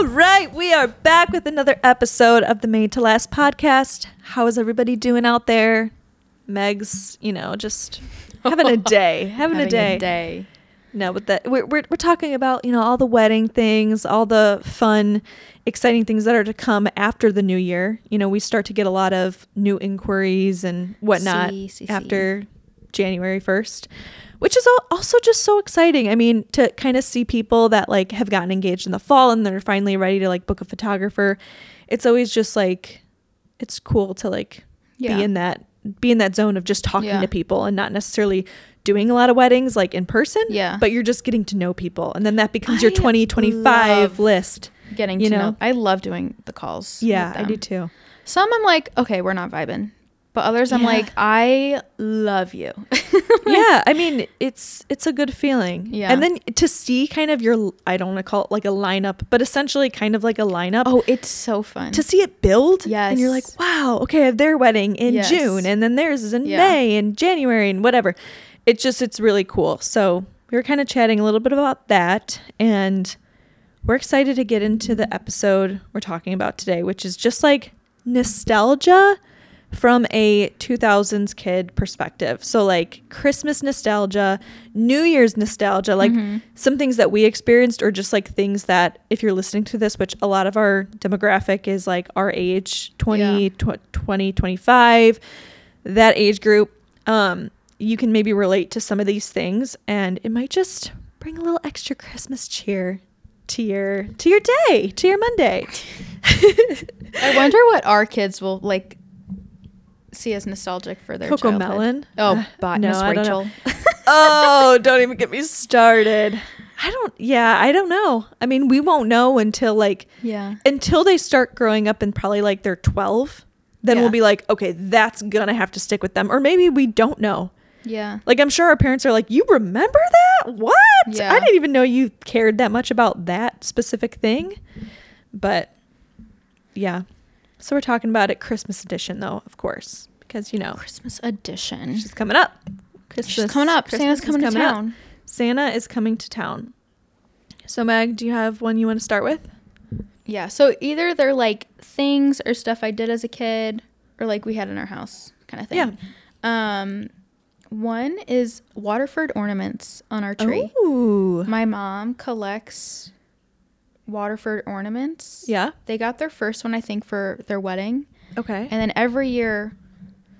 All right, we are back with another episode of the Made to Last podcast. How is everybody doing out there? Meg's, you know, just having a day, having, a day. day. No, but that we're, we're we're talking about you know all the wedding things, all the fun, exciting things that are to come after the new year. You know, we start to get a lot of new inquiries and whatnot See, see, see. after January first, which is also just so exciting. I mean, to kind of see people that like have gotten engaged in the fall and they're finally ready to like book a photographer. It's always just like it's cool to like Yeah. be in that be in that zone of just talking Yeah. to people and not necessarily doing a lot of weddings like in person Yeah. but you're just getting to know people and then that becomes your 2025 list Getting You to know. know? I love doing the calls. yeah i do too Some I'm like, okay, we're not vibing. But others I'm Yeah. like, I love you. yeah i mean it's it's a good feeling Yeah. and then to see kind of your i don't want to call it like a lineup but essentially kind of like a lineup Oh, it's so fun. to see it build and you're like wow okay I have their wedding in Yes. june and then theirs is in Yeah. may and january and whatever it's just it's really cool so we were kind of chatting a little bit about that and we're excited to get into the episode we're talking about today which is just like nostalgia from a 2000s kid perspective so like christmas nostalgia new year's nostalgia like Mhm. some things that we experienced or just like things that if you're listening to this which a lot of our demographic is like our age 20 Yeah. tw- 20 25 that age group um you can maybe relate to some of these things and it might just bring a little extra christmas cheer to your to your day to your monday I wonder what our kids will like see as nostalgic for their Coco childhood. Melon? Oh, Uh, but no, Miss don't. Rachel. oh, don't even get me started. I don't yeah, I don't know. I mean, we won't know until like yeah. until they start growing up and probably like they're 12. Then Yeah. we'll be like, okay, that's gonna have to stick with them. Or maybe we don't know. Yeah. Like I'm sure our parents are like, "You remember that? What? Yeah. I didn't even know you cared that much about that specific thing." But yeah. So we're talking about it Christmas edition though, of course, because you know, Christmas edition. she's coming up. She's coming up. Santa's is coming, to up. town. Santa is coming to town. So Meg, do you have one you want to start with? Yeah. So either they're like things or stuff I did as a kid or like we had in our house kind of thing. Yeah. Um one is Waterford ornaments on our tree. Ooh. My mom collects Waterford ornaments. Yeah. They got their first one I think for their wedding. Okay. And then every year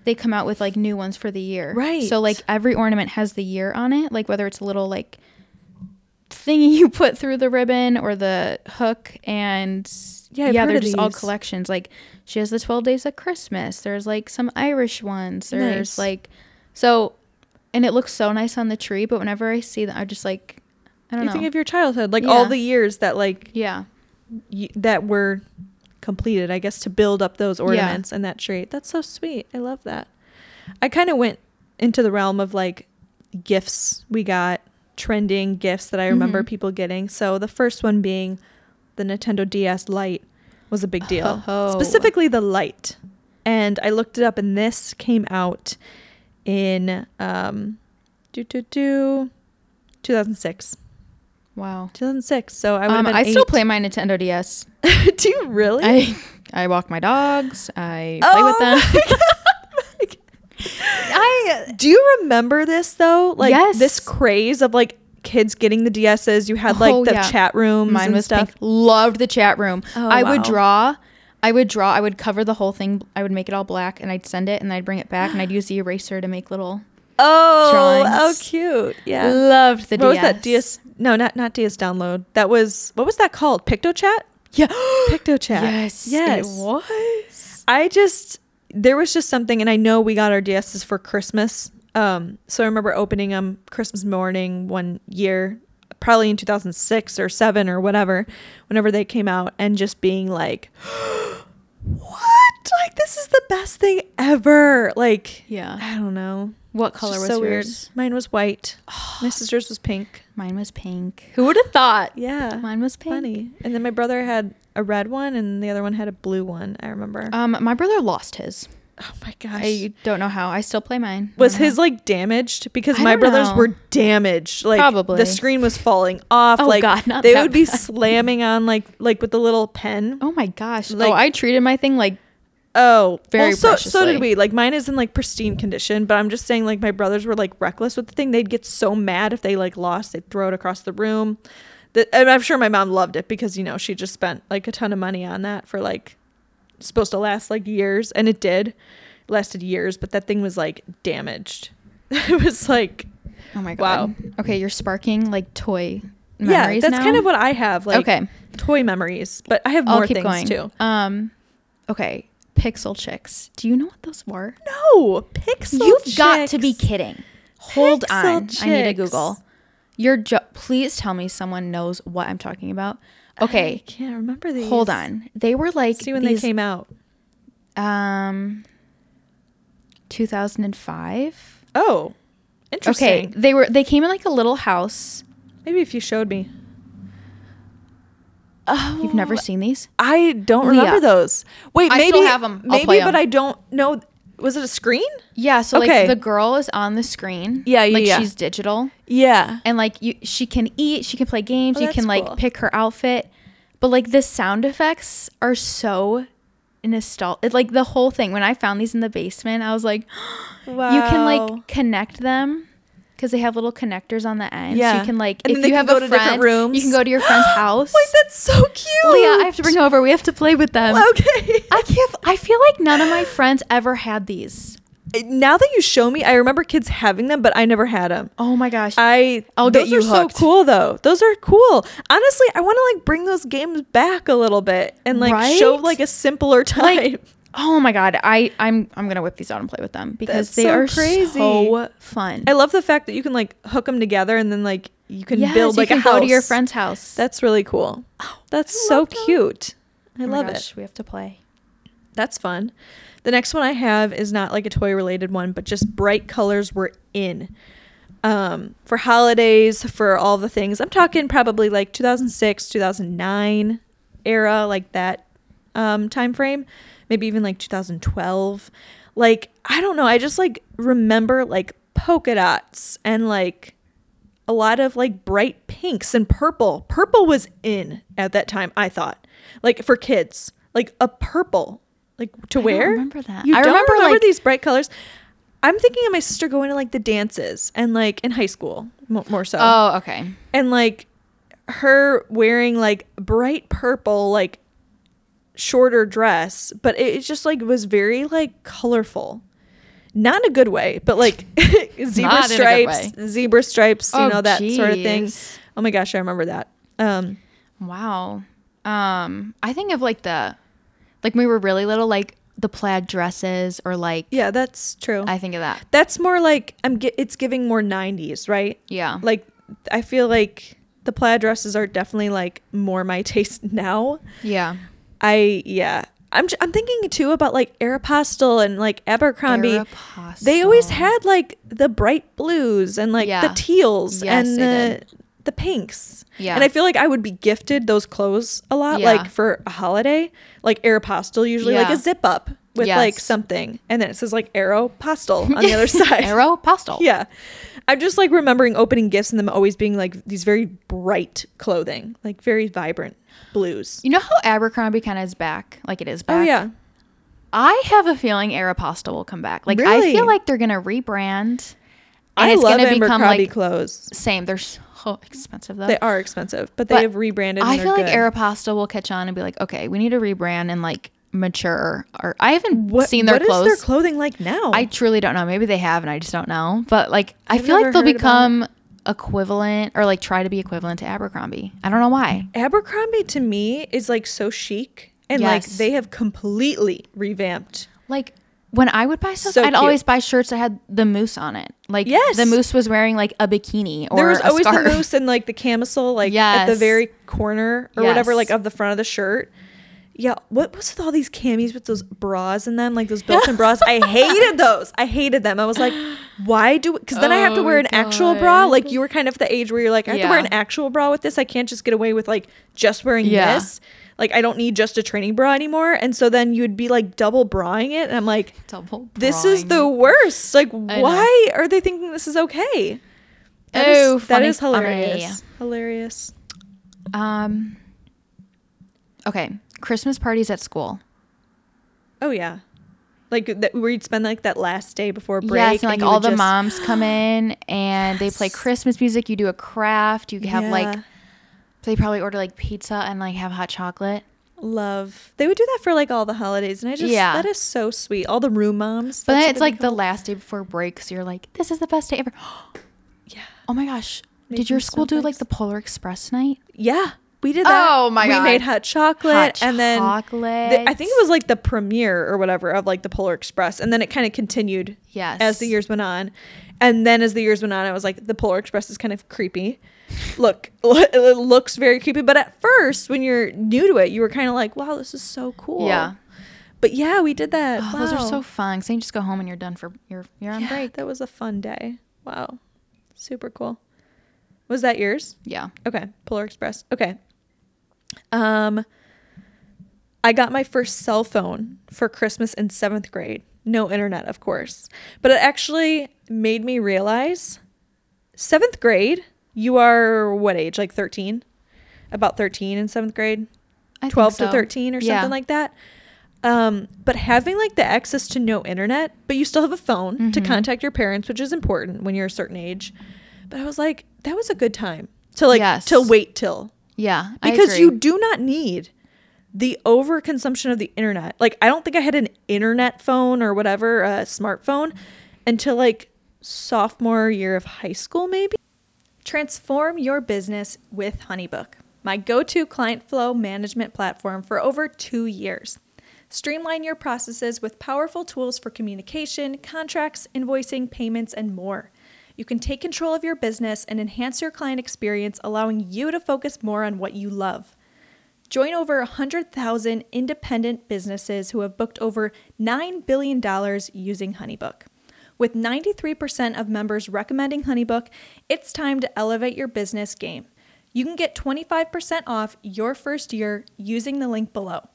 they come out with like new ones for the year. Right. So like every ornament has the year on it, like whether it's a little like thingy you put through the ribbon or the hook and Yeah, I've yeah, they're just all collections. Like she has the 12 days of Christmas. There's like some Irish ones. There's Nice. like so and it looks so nice on the tree, but whenever I see them I'm just like I don't you know. think of your childhood, like all the years that like yeah. y- that were completed, I guess, to build up those ornaments and that tree. That's so sweet. I love that. I kind of went into the realm of like gifts we got, trending gifts that I remember Mhm. people getting. So the first one being the Nintendo DS Lite was a big deal. Oh. Specifically the Lite. And I looked it up and this came out in um do do do 2006. Wow. 2006. So I would Um, I been still play my Nintendo DS. Do you really? I I walk my dogs. I play with them. Oh I do you remember this though? Like Yes. this craze of like kids getting the DSs. You had like Oh, the yeah. chat room. Mine was stuff. pink. Loved the chat room. Oh, I wow. would draw. I would draw. I would cover the whole thing. I would make it all black, and I'd send it, and I'd bring it back, and I'd use the eraser to make little. Oh, Drawings. oh, cute. Yeah. Loved the what was that? DS? No, not not DS download. That was what was that called? PictoChat. Yeah. PictoChat. yes. Yes. It was. I just there was just something, and I know we got our DSs for Christmas. Um, so I remember opening them Christmas morning one year, probably in 2006 or seven or whatever, whenever they came out, and just being like, "What? Like this is the best thing ever!" Like, Yeah. I don't know. What color was so yours? weird. Mine was white. My sister's was pink. Mine was pink. Who would have thought? Yeah, Mine was pink. funny. And then my brother had a red one, and the other one had a blue one. I remember. Um, my brother lost his. Oh my gosh. I don't know how. I still play mine. Was don't know his like damaged because I my brothers know. were damaged like Probably. the screen was falling off Oh, like God, not they would be slamming on like like with the little pen Oh my gosh. Like- oh, I treated my thing like oh Very well, so, so did we. Like mine is in like pristine condition but i'm just saying like my brothers were like reckless with the thing. They'd get so mad if they like lost. They'd throw it across the room. That and i'm sure my mom loved it because you know she just spent like a ton of money on that for like supposed to last like years and it did. It lasted years but that thing was like damaged. It was like oh my god. wow. Okay, you're sparking like toy memories yeah that's now? kind of what i have like okay, toy memories but i have more things going. too. Um, okay, Pixel Chix. Do you know what those were? no pixel You've got to be kidding. Hold Pixel on. I need to Google. You're jo- please tell me someone knows what I'm talking about. Okay. I can't remember these hold on. They were like see when these, they came out um 2005. oh interesting Okay, they were they came in like a little house. maybe if you showed me oh You've never oh, seen these? i don't Leah. remember those wait maybe. I maybe still have 'em. I'll maybe play but 'em. i don't know was it a screen Yeah, so Okay. like the girl is on the screen. Yeah, yeah, like yeah. she's digital. yeah and like you she can eat she can play games Oh, you that's can like cool. pick her outfit but like the sound effects are so nostalgic like the whole thing when i found these in the basement i was like wow you can like connect them because they have little connectors on the end so Yeah. you can like And if you have go a to different friend rooms. you can go to your friend's house wait that's so cute leah i have to bring them over we have to play with them okay i can't i feel like none of my friends ever had these now that you show me i remember kids having them but i never had them oh my gosh I I'll get those you are hooked. so cool though. Those are cool. Honestly, I want to like bring those games back a little bit and like show like a simpler time. like oh my god i i'm i'm gonna whip these out and play with them because That's they so are crazy. so fun I love the fact that you can like hook them together and then like you can Yes, build you like can a house. go to your friend's house That's really cool. That's I so them. cute. I Oh love gosh, it. we have to play That's fun. The next one I have is not like a toy related one, but just bright colors were in. Um, for holidays, for all the things. I'm talking probably like 2006, 2009 era, like that um, time frame. Maybe even like 2012. Like I don't know. I just like remember like polka dots and like a lot of like bright pinks and purple. Purple was in at that time, I thought. Like for kids, like a purple, like to wear. I wear. remember that. You I don't remember, remember, like- these bright colors. I'm thinking of my sister going to like the dances and like in high school mo- more so, oh okay and like her wearing like bright purple like shorter dress, but it just like was very like colorful. Not in a good way, but like zebra Not in a good stripes, zebra stripes, you Oh, know that sort of thing. Oh my gosh, I remember that. Um, wow um i think of like the like when we were really little like the plaid dresses or like yeah, that's true. i think of that that's more like I'm. Gi- it's giving more '90s, right? yeah Like, I feel like the plaid dresses are definitely like more my taste now. yeah I yeah. I'm j- I'm thinking too about like Aeropostale and like Abercrombie. They always had like the bright blues and like Yeah. the teals Yes, and the the pinks. Yeah. And I feel like I would be gifted those clothes a lot, Yeah. like for a holiday, like Aeropostale, usually like a zip up with like something, and then it says like Aeropostale on the other side. arrow postal Yeah. I'm just like remembering opening gifts and them always being like these very bright clothing, like very vibrant blues. you know how abercrombie kind of is back like it is oh, back Oh yeah. I have a feeling Aeropostale will come back. Like I feel like they're gonna rebrand. I it's love gonna become Abercrombie like clothes. same. They're so expensive though. They are expensive, but they But have rebranded. I and feel they're like good. Aeropostale will catch on and be like, okay, we need to rebrand and like mature. Or I haven't What, seen their what clothes. What is their clothing like now? I truly don't know. Maybe they have and I just don't know. But like I I've feel like they'll become equivalent or like try to be equivalent to Abercrombie. I don't know why. Abercrombie to me is like so chic and like they have completely revamped. Like when I would buy stuff, So I'd cute. always buy shirts that had the moose on it. Like Yes. the moose was wearing like a bikini or there was a always scarf. the moose and like the camisole like at the very corner or whatever like of the front of the shirt. Yeah, what was with all these camis with those bras in them, like those built-in bras? I hated those. I hated them. I was like, why do? Because then I have to Oh wear an actual bra. Like you were kind of the age where you're like, I have to wear an actual bra with this. I can't just get away with like just wearing Yeah. this. Like I don't need just a training bra anymore. And so then you would be like double braing it, and I'm like, Double. this is the worst. Like, why are they thinking this is okay? That is- Oh, that funny, is funny. hilarious. Hilarious. Um. Okay, Christmas parties at school. Oh yeah, like that where you'd spend like that last day before break. yes, and like all the just- moms come in and they play Christmas music. You do a craft. You have like they probably order like pizza and like have hot chocolate. love. They would do that for like all the holidays, and I just Yeah. that is so sweet. All the room moms. But then it's like the last day before break, so you're like, this is the best day ever. yeah Oh my gosh. Making Did your school do like the Polar Express night? yeah. We did that. Oh my we God. made hot chocolate, Hot and then chocolate. the- I think it was like the premiere or whatever of like the Polar Express, and then it kind of continued Yes. as the years went on. And then as the years went on, I was like, the Polar Express is kind of creepy. Look, it looks very creepy. But at first, when you're new to it, you were kind of like, wow, this is so cool. Yeah. But yeah, we did that. Oh, Those are so fun. So you just go home and you're done for you're you're on Yeah, break. That was a fun day. Wow. Super cool. Was that yours? Yeah. Okay. Polar Express. Okay. Um I got my first cell phone for Christmas in 7th grade. No internet, of course. But it actually made me realize 7th grade, you are what age? Like 13? About 13 in 7th grade? I think 12 to 13 or Yeah. something like that. Um, but having like the access to no internet, but you still have a phone to Mhm. contact your parents, which is important when you're a certain age. But I was like, that was a good time to like Yes. to wait till Yeah. Because you do not need the overconsumption of the internet. Like I don't think I had an internet phone or whatever, a smartphone until like sophomore year of high school maybe. Transform your business with HoneyBook, my go-to client flow management platform for over 2 years. Streamline your processes with powerful tools for communication, contracts, invoicing, payments, and more. You can take control of your business and enhance your client experience, allowing you to focus more on what you love. Join over 100,000 independent businesses who have booked over $9 billion using HoneyBook. With 93% of members recommending HoneyBook, it's time to elevate your business game. You can get 25% off your first year using the link below.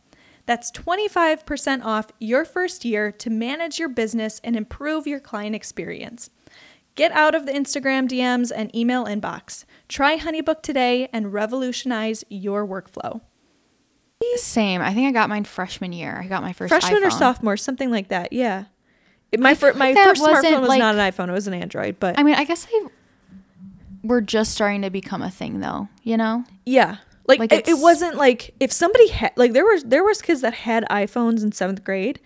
That's 25% off your first year to manage your business and improve your client experience. Get out of the Instagram DMs and email inbox. Try HoneyBook today and revolutionize your workflow. Same. I think I got mine freshman year. I got my first Freshman or sophomore, something like that. Yeah. It- my fir- my first smartphone wasn't, like- not an iPhone; it was an Android. But I mean, I guess I we're just starting to become a thing though, you know? yeah, like, Like, it, it wasn't like if somebody had like there was there was kids that had iPhones in seventh grade,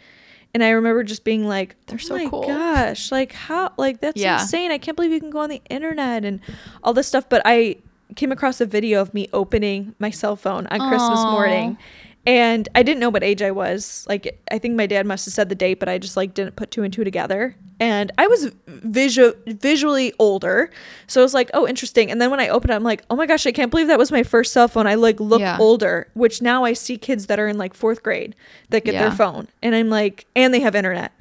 and I remember just being like, They're "Oh so my cool." Gosh, like how like that's Yeah. insane! I can't believe you can go on the internet and all this stuff." But I came across a video of me opening my cell phone on Christmas morning. And I didn't know what age I was. Like, I think my dad must have said the date, but I just like didn't put two and two together. And I was visual visually older, so I was like, "Oh, interesting." And then when I opened it, I'm like, "Oh my gosh, I can't believe that was my first cell phone." I like look Yeah. older, which now I see kids that are in like fourth grade that get their phone, and I'm like, and they have internet.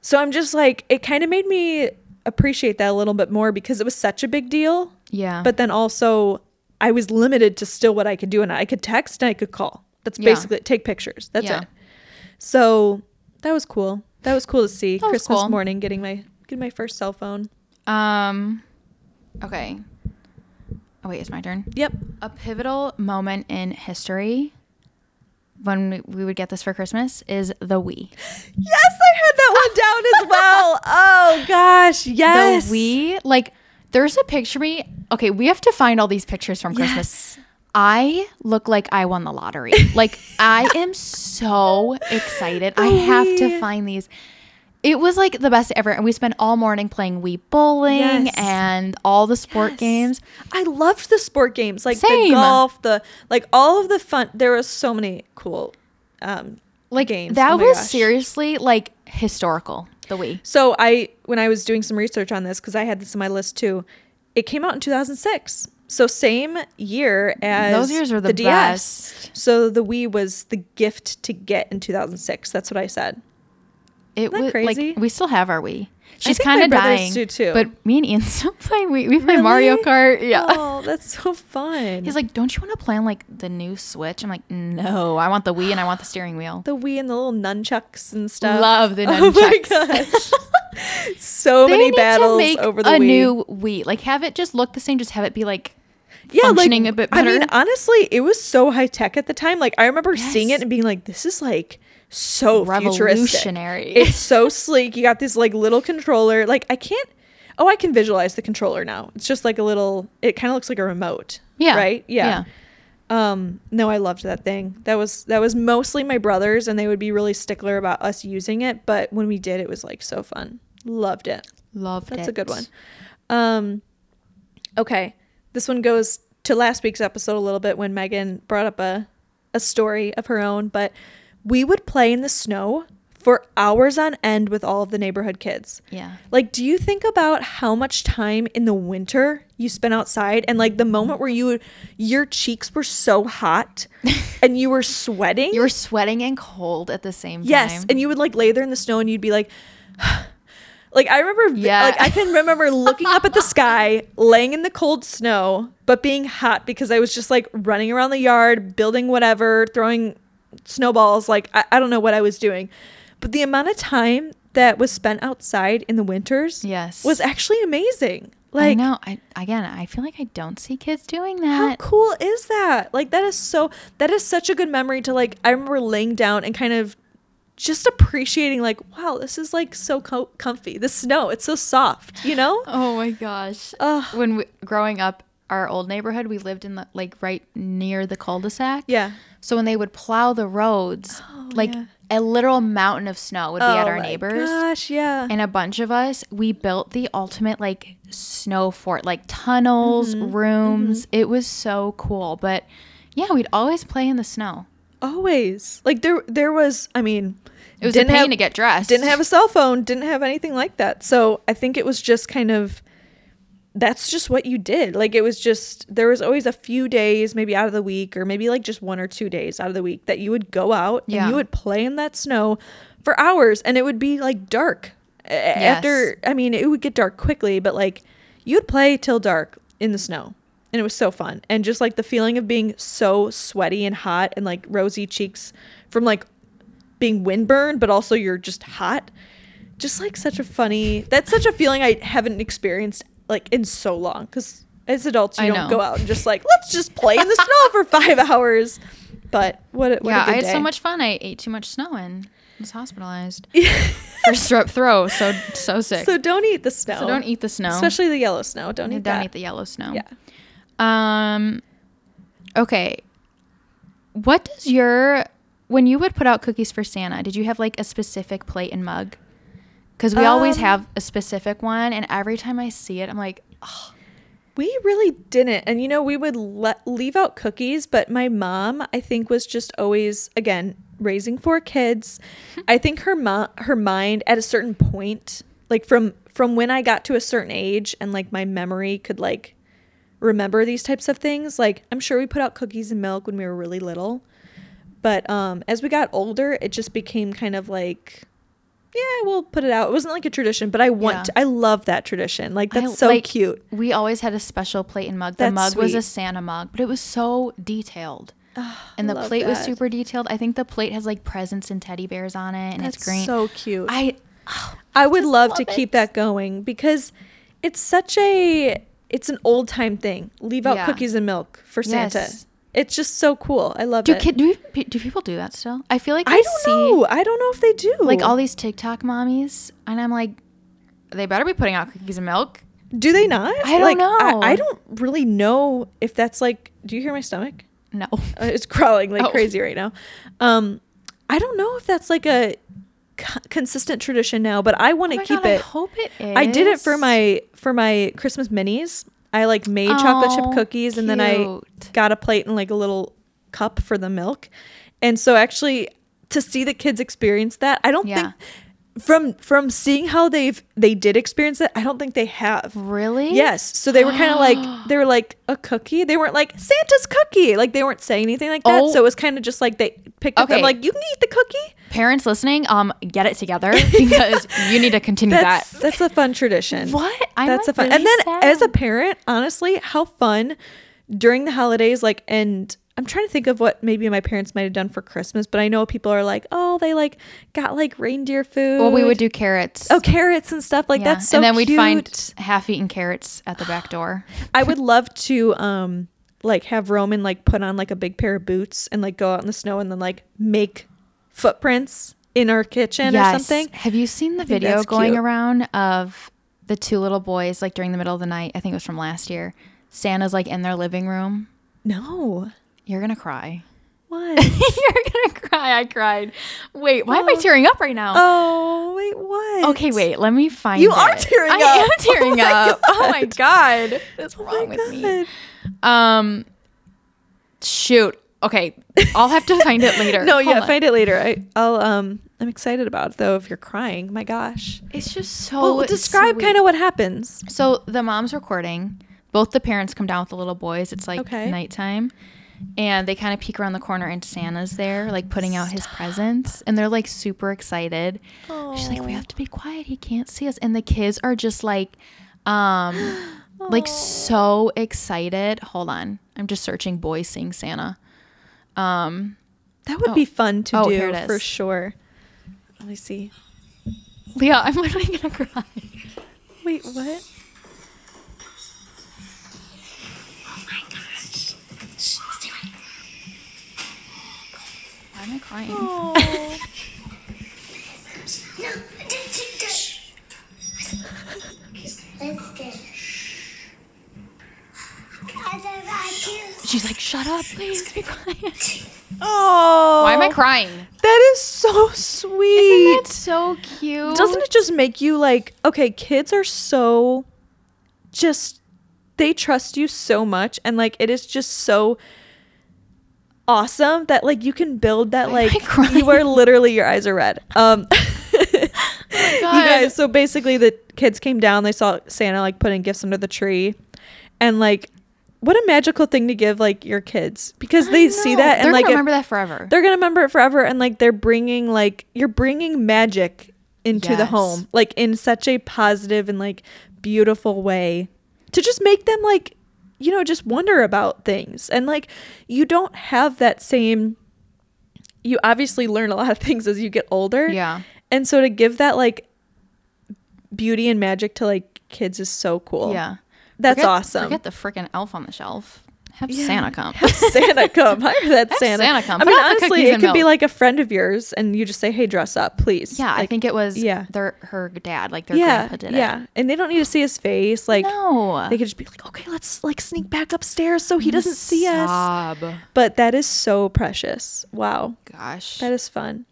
So I'm just like, it kind of made me appreciate that a little bit more because it was such a big deal. Yeah. But then also, I was limited to still what I could do, and I could text and I could call. That's Yeah. basically take pictures. That's Yeah. it. So that was cool. That was cool to see That Christmas cool. morning getting my getting my first cell phone. um okay. Oh wait, it's my turn. Yep. A pivotal moment in history when we- would get this for Christmas is the Wii. Yes, I had that one down as well. Oh gosh, yes. The Wii, like there's a picture me. Okay, we have to find all these pictures from Christmas. Yes. I look like I won the lottery. Like I am so excited. I have to find these. It was like the best ever, and we spent all morning playing Wii bowling Yes. and all the sport Yes. games. I loved the sport games, like the golf, the like all of the fun. There was so many cool um, Like games. that Oh was gosh. seriously like historical. The Wii. So I, when I was doing some research on this, because I had this in my list too, it came out in 2006. So same year as Those years were the best. So the Wii was the gift to get in 2006. That's what I said. It was crazy? like we still have our Wii. She's kind of dying do, too. But me and Ian still play Wii. We play Mario Kart. Yeah. Oh, that's so fun. He's like, "Don't you want to play on like the new Switch?" I'm like, "No, I want the Wii and I want the steering wheel." the Wii and the little nunchucks and stuff. Love the Oh my nunchucks. gosh. so They many battles over the a Wii. new Wii. Like, have it just look the same. Just have it be like yeah, functioning like, a bit I mean, honestly, it was so high tech at the time. Like I remember seeing it and being like, "This is like so futuristic. It's so sleek. You got this like little controller. Like I can't. Oh, I can visualize the controller now. It's just like a little. It kind of looks like a remote. yeah, Right. Yeah. Um. No, I loved that thing. That was that was mostly my brothers, and they would be really stickler about us using it. But when we did, it was like so fun. Loved it. Loved That's it. a good one. Um, okay, this one goes to last week's episode a little bit when Megan brought up a a story of her own. But we would play in the snow for hours on end with all of the neighborhood kids. Yeah. Like, do you think about how much time in the winter you spent outside and like the moment where you your cheeks were so hot and you were sweating? You were sweating and cold at the same time. Yes, and you would like lay there in the snow and you'd be like like I remember Yeah. like I can remember looking up at the sky, laying in the cold snow, but being hot because I was just like running around the yard, building whatever, throwing snowballs, like I, I don't know what I was doing. But the amount of time that was spent outside in the winters Yes. was actually amazing. I Like know. I again, I feel like I don't see kids doing that. how cool is that? Like that is so that is such a good memory to like I remember laying down and kind of just appreciating like wow, this is like so co- comfy. The snow, it's so soft, you know? Oh my gosh. Ugh. When we, growing up, our old neighborhood, we lived in the like right near the cul-de-sac. Yeah. So when they would plow the roads, like yeah. a literal mountain of snow would be at Oh our my neighbors. Gosh, yeah. And a bunch of us, we built the ultimate like snow fort, like tunnels, Mm-hmm. rooms. It was so cool. But yeah, we'd always play in the snow. Always. Like there there was I mean It was a didn't pain have- to get dressed. Didn't have a cell phone, didn't have anything like that. So I think it was just kind of that's just what you did. Like it was just there was always a few days maybe out of the week or maybe like just one or two days out of the week that you would go out Yeah. and you would play in that snow for hours and it would be like dark. A- After I mean it would get dark quickly, but like you'd play till dark in the snow. And it was so fun. And just like the feeling of being so sweaty and hot and like rosy cheeks from like being windburned, but also you're just hot. Just like such a funny. That's such a feeling I haven't experienced like in so long. Because as adults, you I don't know. go out and just like let's just play in the snow for five hours. But what? What yeah, I had day. so much fun. I ate too much snow and was hospitalized for strep throat. So so sick. So don't eat the snow. So don't eat the snow. especially the yellow snow. Don't eat that. don't that. eat the yellow snow. Yeah. Um. Okay. What does your when you would put out cookies for Santa? Did you have like a specific plate and mug? Because we always Um, have a specific one, and every time I see it, I'm like, We really didn't. And you know, we would let leave out cookies, but my mom, I think, was just always again raising four kids. I think her mom her mind at a certain point, like from from when I got to a certain age and like my memory could like remember these types of things, like I'm sure we put out cookies and milk when we were really little. But um as we got older, it just became kind of like yeah, we'll put it out. It wasn't like a tradition, but I want Yeah. to, I love that tradition. Like I- that's so like, cute. we always had a special plate and mug. The That's mug was a. Santa mug, but it was so detailed. and the love plate was super detailed. I think the plate has like presents and teddy bears on it, and That's it's green. so cute. I I would just love, to love keep that going because it's such a it's an old time thing. Leave out Yeah. cookies and milk for Santa. Yes. It's just so cool. I love do it. kid do do people do that still? I feel like I don't see, know. I don't know if they do. like all these TikTok mommies, and I'm like, they better be putting out cookies and milk. do they not? I don't Like, know. I, I don't really know if that's like. Do you hear my stomach? No, Uh, it's crawling like Oh. crazy right now. Um, I don't know if that's like a co- consistent tradition now, but I want Oh to my keep God, I it. hope it is. I did it for my for my Christmas minis. I like made chocolate chip cookies and then I got a plate and like a little cup for the milk. And so actually to see the kids experience that, I don't Yeah. think from from seeing how they've they did experience it, I don't think they have. Really? Yes. So they were kind of like they were like a cookie. They weren't like Santa's cookie. Like they weren't saying anything like that. Oh. So it was kind of just like they picked up. I'm like, you can eat the cookie. Parents listening, um, get it together because you need to continue That's that. that's a fun tradition. What? I'm that's like a fun. really and then as a parent, honestly, how fun during the holidays. Like, and I'm trying to think of what maybe my parents might have done for Christmas, but I know people are like, oh, they like got like reindeer food. Well, we would do carrots. oh carrots and stuff like Yeah. that's so and then we'd cute. find half-eaten carrots at the back door. I would love to um like have Roman like put on like a big pair of boots and like go out in the snow and then like make footprints in our kitchen or something. Have you seen the video going cute. around of the two little boys like during the middle of the night? I think it was from last year. Santa's like in their living room. No. You're gonna cry. What? You're gonna cry. I cried. Wait, why am I Oh. tearing up right now? oh, wait, what? Okay, wait. Let me find. You are tearing I up. I am tearing Oh up. Oh my God. god, what's Oh wrong with me? Um, shoot. Okay, I'll have to find it later. No, Hold yeah, on. find it later. I, I'll um, I'm excited about it though. If you're crying, my gosh. It's just so. Well, describe kind of what happens. So the mom's recording. Both the parents come down with the little boys. It's like Okay. nighttime. And they kind of peek around the corner and Santa's there, like putting out his presents. And they're like super excited. She's like, We have to be quiet. He can't see us. And the kids are just like, um, like so excited. Hold on. I'm just searching boys seeing Santa. Um, That would Oh. be fun to Oh, do for sure. Let me see. Leah, I'm literally gonna cry. Wait, what? Why am I crying? Oh. No, take that. Let's get. I don't like She's like, Shut up, please be quiet. oh. Why am I crying? That is so sweet. Isn't that so cute? Doesn't it just make you like, okay, kids are so just they trust you so much and like it is just so awesome that like you can build that Why I like you are literally your eyes are red. Um you guys, so basically the kids came down, they saw Santa like putting gifts under the tree and like what a magical thing to give like your kids because they see that and they're like gonna it- remember that forever. they're gonna remember it forever and like they're bringing like you're bringing magic into the home like in such a positive and like beautiful way to just make them like you know just wonder about things and like you don't have that same you obviously learn a lot of things as you get older Yeah. and so to give that like beauty and magic to like kids is so cool Yeah. That's Forget- awesome Forget the freaking elf on the shelf. Have Yeah. Santa come. Have Santa come. Hire that Have Santa. Santa come. I Put mean, honestly, it could be like a friend of yours, and you just say, "Hey, dress up, please." yeah, I think it was yeah. their her dad, like their yeah, grandpa did yeah, and they don't need to see his face. Like, it. No. they could just be like, "Okay, let's like sneak back upstairs so he doesn't see us." Sob. But that is so precious. Wow, Gosh. that is fun.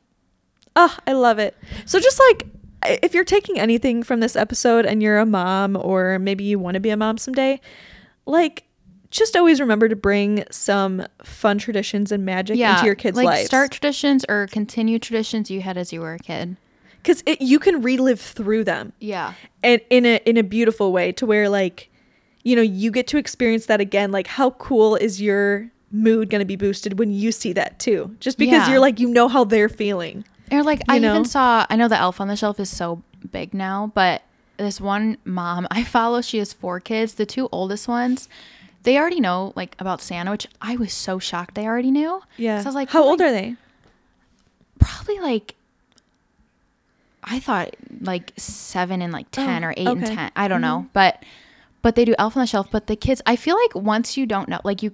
Oh, I love it. So just like if you're taking anything from this episode and you're a mom or maybe you want to be a mom someday, like just always remember to bring some fun traditions and magic yeah, into your kids' like lives. start traditions or continue traditions you had as you were a kid. because you can relive through them Yeah. and in a in a beautiful way to where like you know you get to experience that again like how cool is your mood going to be boosted when you see that too just because Yeah. you're like you know how they're feeling Or like I know? even saw I know the elf on the shelf is so big now, but this one mom I follow, she has four kids. The two oldest ones, they already know like about Santa, which I was so shocked they already knew. yeah So I was like, how oh old are they Probably like I thought like seven and like ten Oh, or eight and ten. I don't know, mm-hmm. but but they do elf on the shelf. But the kids, I feel like once you don't know, like you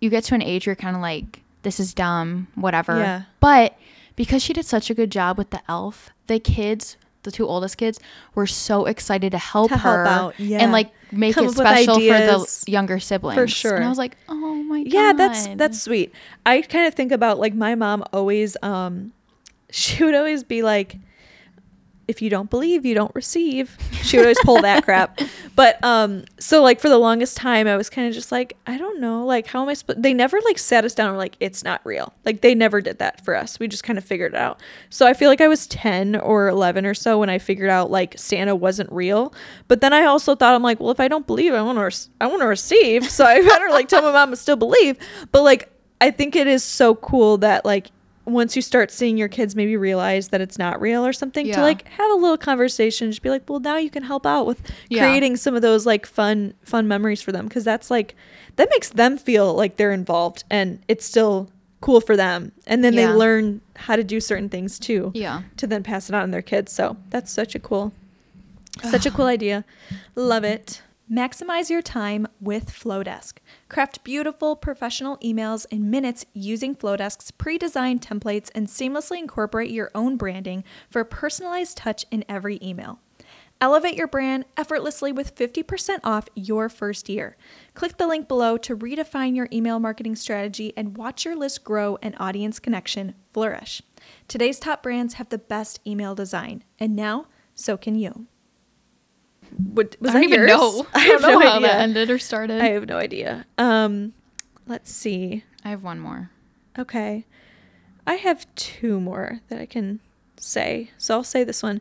you get to an age where you're kind of like this is dumb, whatever. Yeah. But because she did such a good job with the elf, the kids, the two oldest kids, were so excited to help To her out, yeah. and like make Come it special for the younger siblings. For sure. And I was like, oh my god. yeah that's that's sweet i kind of think about like my mom always um she would always be like if you don't believe, you don't receive. She would always pull that crap. But um, so like for the longest time, I was kind of just like, I don't know, like how am I? Sp-? They never like sat us down and were like, it's not real. Like they never did that for us. We just kind of figured it out. So I feel like I was ten or eleven or so when I figured out like Santa wasn't real. But then I also thought I'm like, well, if I don't believe, I want to, I want to receive. So I better like tell my mom to still believe. But like I think it is so cool that like once you start seeing your kids maybe realize that it's not real or something to like have a little conversation just be like well now you can help out with Yeah. creating some of those like fun fun memories for them because that's like that makes them feel like they're involved and it's still cool for them and then Yeah. they learn how to do certain things too Yeah. to then pass it on to their kids so that's such a cool such a cool idea. Love it. Maximize your time with Flodesk. Craft beautiful professional emails in minutes using Flodesk's pre designed templates and seamlessly incorporate your own branding for a personalized touch in every email. Elevate your brand effortlessly with 50% off your first year. Click the link below to redefine your email marketing strategy and watch your list grow and audience connection flourish. Today's top brands have the best email design, and now so can you. What, was I don't that even yours? know. I I have don't know no how idea. that ended or started. I have no idea. Um, let's see. I have one more. Okay. I have two more that I can say. So I'll say this one.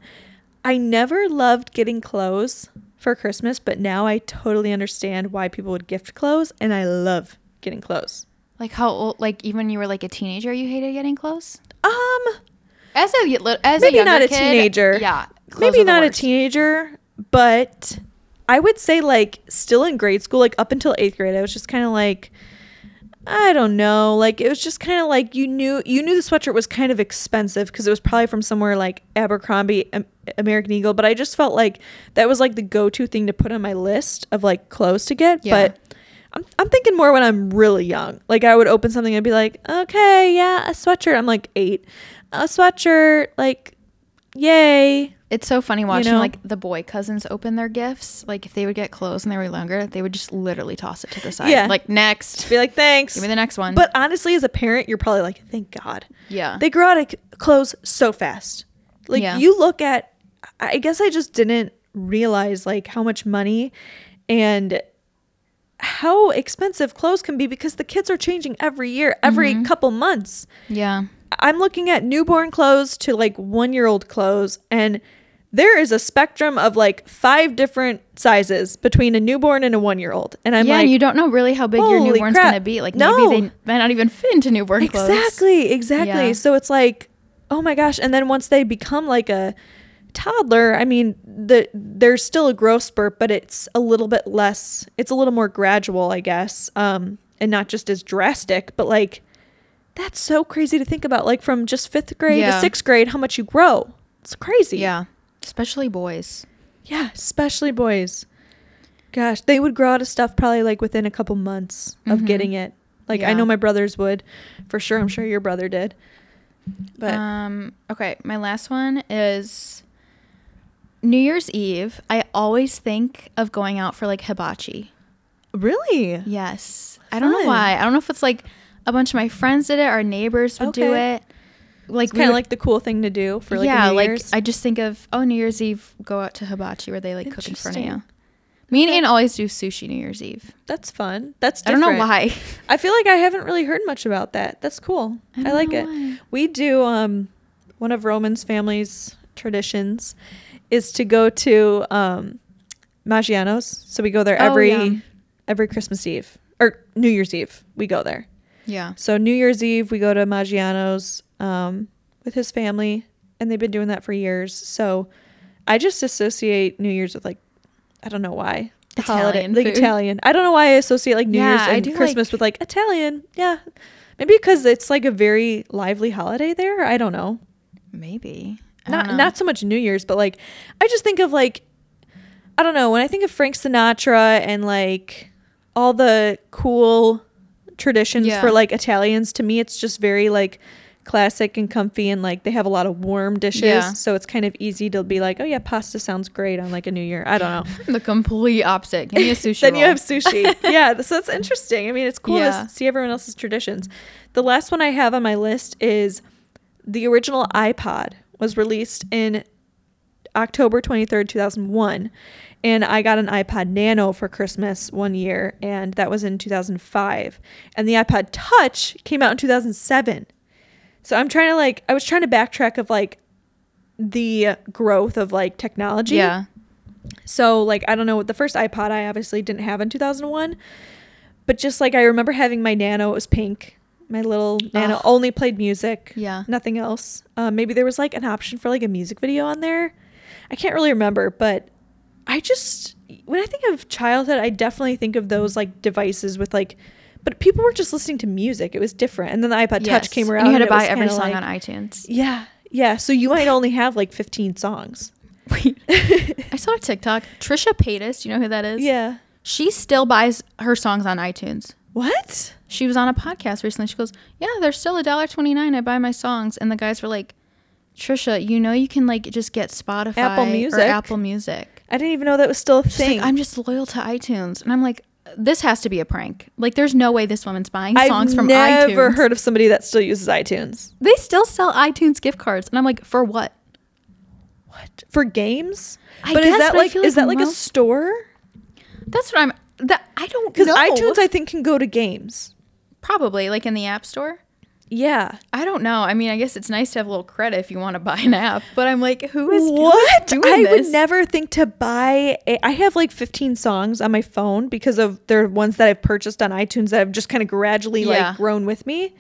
I never loved getting clothes for Christmas, but now I totally understand why people would gift clothes and I love getting clothes. Like how old? Like even you were like a teenager, you hated getting clothes. Um, As a y- as maybe a younger not a kid, teenager. Yeah, maybe are the not a teenager, but I would say like still in grade school, like up until eighth grade, I was just kind of like, I don't know, like it was just kind of like you knew you knew the sweatshirt was kind of expensive because it was probably from somewhere like Abercrombie, Am- American Eagle, but I just felt like that was like the go to thing to put on my list of like clothes to get, Yeah. but. I'm, I'm thinking more when I'm really young. Like I would open something and be like, okay, yeah, a sweatshirt. I'm like eight, a sweatshirt, like, yay. It's so funny watching know? like the boy cousins open their gifts. Like if they would get clothes and they were younger, they would just literally toss it to the side. Yeah. Like next, Be like, thanks. give me the next one. But honestly, as a parent, you're probably like, thank God. yeah, They grow out of clothes so fast. Like Yeah. you look at, I guess I just didn't realize like how much money and how expensive clothes can be because the kids are changing every year, every Mm-hmm. couple months. yeah, I'm looking at newborn clothes to like one year old clothes, and there is a spectrum of like five different sizes between a newborn and a one year old. And I'm yeah. like, and you don't know really how big your newborn's crap. gonna be. Like No. maybe they might not even fit into newborn clothes. Exactly, exactly. Yeah. So it's like, oh my gosh. And then once they become like a toddler, I mean, the there's still a growth spurt, but it's a little bit less. It's a little more gradual, I guess, um, and not just as drastic. But like, that's so crazy to think about. Like from just fifth grade Yeah. to sixth grade, how much you grow. It's crazy. Yeah, especially boys. Yeah, especially boys. Gosh, they would grow out of stuff probably like within a couple months of Mhm. getting it. Like I know my brothers would, for sure. I'm sure your brother did. But um, okay, my last one is New Year's Eve. I always think of going out for like hibachi. really, Yes. I don't know why. I don't know if it's like a bunch of my friends did it, our neighbors would do it. Like kind of like the cool thing to do for like yeah, like I just think of oh New Year's Eve, go out to hibachi where they like cook in front of you. Me and Okay. Ann always do sushi New Year's Eve. That's fun. That's I don't know why. I feel like I haven't really heard much about that. That's cool. I I, like it. why. We do um one of Roman's family's traditions is to go to um Maggiano's. So we go there Oh, every yeah. every Christmas Eve or New Year's Eve. We go there. Yeah. So New Year's Eve we go to Maggiano's um with his family and they've been doing that for years. So I just associate New Year's with like I don't know why. The Italian like food. Italian. I don't know why I associate like New Yeah, Year's I and do Christmas like- with like Italian. Yeah. Maybe because it's like a very lively holiday there. I don't know. Maybe. I Not know. not so much New Year's, but like I just think of like I don't know, when I think of Frank Sinatra and like all the cool traditions Yeah. for like Italians, to me it's just very like classic and comfy and like they have a lot of warm dishes. Yeah. So it's kind of easy to be like, Oh yeah, pasta sounds great on like a new year. I don't know. the complete opposite. Give me a sushi. then you have sushi. yeah, so that's interesting. I mean, it's cool Yeah. to see everyone else's traditions. The last one I have on my list is the original iPod was released in October 23rd, 2001. And I got an iPod Nano for Christmas one year, and that was in 2005. And the iPod Touch came out in 2007. So I'm trying to like, I was trying to backtrack of like the growth of like technology. Yeah. So like I don't know what the first iPod I obviously didn't have in 2001, but just like I remember having my Nano, it was pink. My little Nano Ugh. only played music. Yeah. Nothing else. Um, maybe there was like an option for like a music video on there. I can't really remember, but I just when I think of childhood, I definitely think of those like devices with like but people were just listening to music. It was different. And then the iPod Yes. Touch came And around. you had to buy every song like- on iTunes. Yeah. Yeah. So you might only have like 15 songs. Wait. I saw a TikTok. Trisha Paytas, you know who that is? Yeah. She still buys her songs on iTunes. What? She was on a podcast recently. She goes, "Yeah, they're still a dollar twenty nine. I buy my songs." And the guys were like, "Trisha, you know you can like just get Spotify Apple or Music. Apple Music." I didn't even know that was still a She's thing. like, "I'm just loyal to iTunes," and I'm like, "This has to be a prank. Like, there's no way this woman's buying songs from iTunes. I've never heard of somebody that still uses iTunes. they still sell iTunes gift cards, and I'm like, "For what?" What for games? I but is that but like feel is like that like a store? That's what I'm. That I don't know. Because iTunes, I think, can go to games. probably like in the App Store. Yeah. I don't know. I mean, I guess it's nice to have a little credit if you want to buy an app, but I'm like, who is who is What? I this? would never think to buy. A, I have like 15 songs on my phone because of they're ones that I've purchased on iTunes that have just kind of gradually Yeah. like grown with me.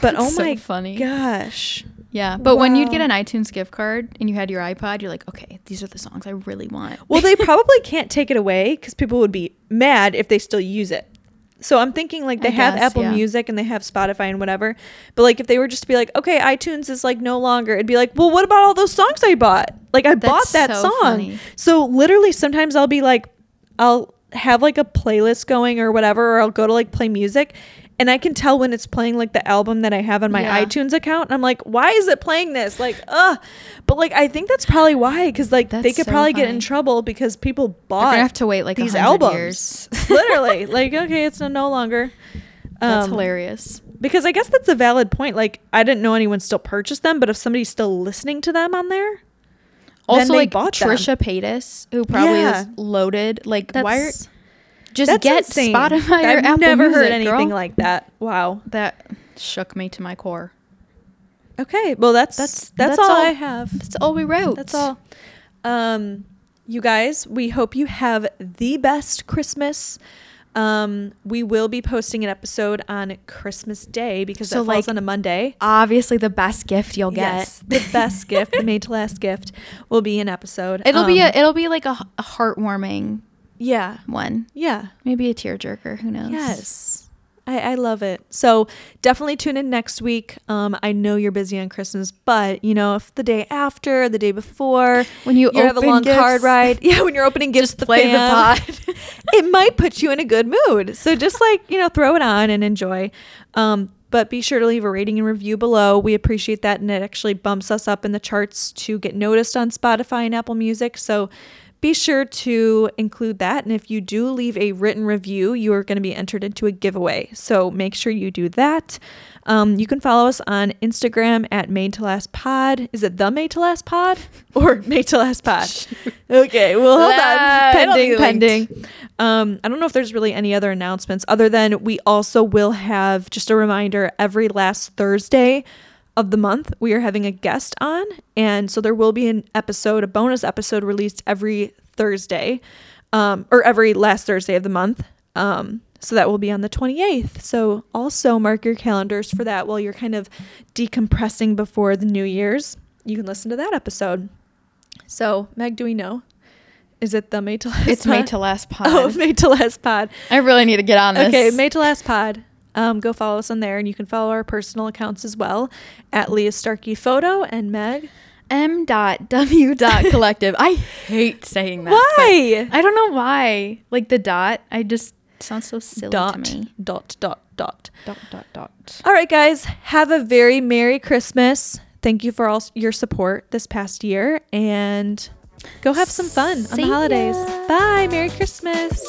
But oh so my funny. gosh. Yeah, but when you'd get an iTunes gift card and you had your iPod, you're like, okay, these are the songs I really want. Well, they probably can't take it away because people would be mad if they still use it. So I'm thinking like they I have guess, Apple yeah. Music and they have Spotify and whatever. But like if they were just to be like, okay, iTunes is like no longer, it'd be like, well, what about all those songs I bought? Like I bought that so song. funny. So literally sometimes I'll be like, I'll have like a playlist going or whatever, or I'll go to like play music. And I can tell when it's playing like the album that I have on my Yeah. iTunes account. And I'm like, why is it playing this? Like, ugh. But like, I think that's probably why. Because like they could so probably get in trouble because people bought gonna have to wait like these albums. Literally, like okay, it's no, longer. That's Um, hilarious. Because I guess that's a valid point. Like I didn't know anyone still purchased them, but if somebody's still listening to them on there, Also, they like bought them. Trisha Paytas, who probably Yeah. is loaded. Like, why are that's just that's get insane. Spotify I've Apple never Music, heard anything girl. like that. Wow. that. Shook me to my core. Okay, well that's That's- that's, that's all, all. I have. That's all we wrote. That's all. Um, you guys, we hope you have the best Christmas. Um, we will be posting an episode on Christmas Day because So, it falls like, on a Monday. Obviously, the best gift you'll get. Yes, the best gift, the made to last gift, will be an episode. It'll be a Um, it'll be like a, a heartwarming yeah, one. yeah, Maybe a tearjerker. Who knows? yes. I, I love it. So definitely tune in next week. Um, I know you're busy on Christmas, but you know if the day after, the day before, When you you have a long gifts, ride, yeah, when you're opening gifts, to the play the pod. it might put you in a good mood. So just like, you know, throw it on and enjoy. Um, but be sure to leave a rating and review below. We appreciate that. And it actually bumps us up in the charts to get noticed on Spotify and Apple Music. So be sure to include that. And if you do leave a written review, you are going to be entered into a giveaway. So make sure you do that. Um, you can follow us on Instagram at Made to Last Pod. Is it the Made to Last Pod or Made to Last Pod? Okay, well, hold on. Pending, pending. Um, I don't know if there's really any other announcements other than we also will have just a reminder every last Thursday of the month we are having a guest on and so there will be an episode a bonus episode released every thursday um, or every last thursday of the month um, so that will be on the 28th so also mark your calendars for that while you're kind of decompressing before the new year's you can listen to that episode so meg do we know is it the made to last It's pod? made to last pod. oh made to last pod I really need to get on this. Okay, made to last pod. Um, go follow us on there, and you can follow our personal accounts as well at Leah Starkey Photo and Meg. M dot W dot collective. I hate saying that. Why? I don't know why. Like the dot, I just sounds so silly Dot to me. dot dot dot. Dot dot dot. All right, guys, have a very merry Christmas. Thank you for all your support this past year, and go have some fun on the holidays. ya. Bye. Merry Christmas.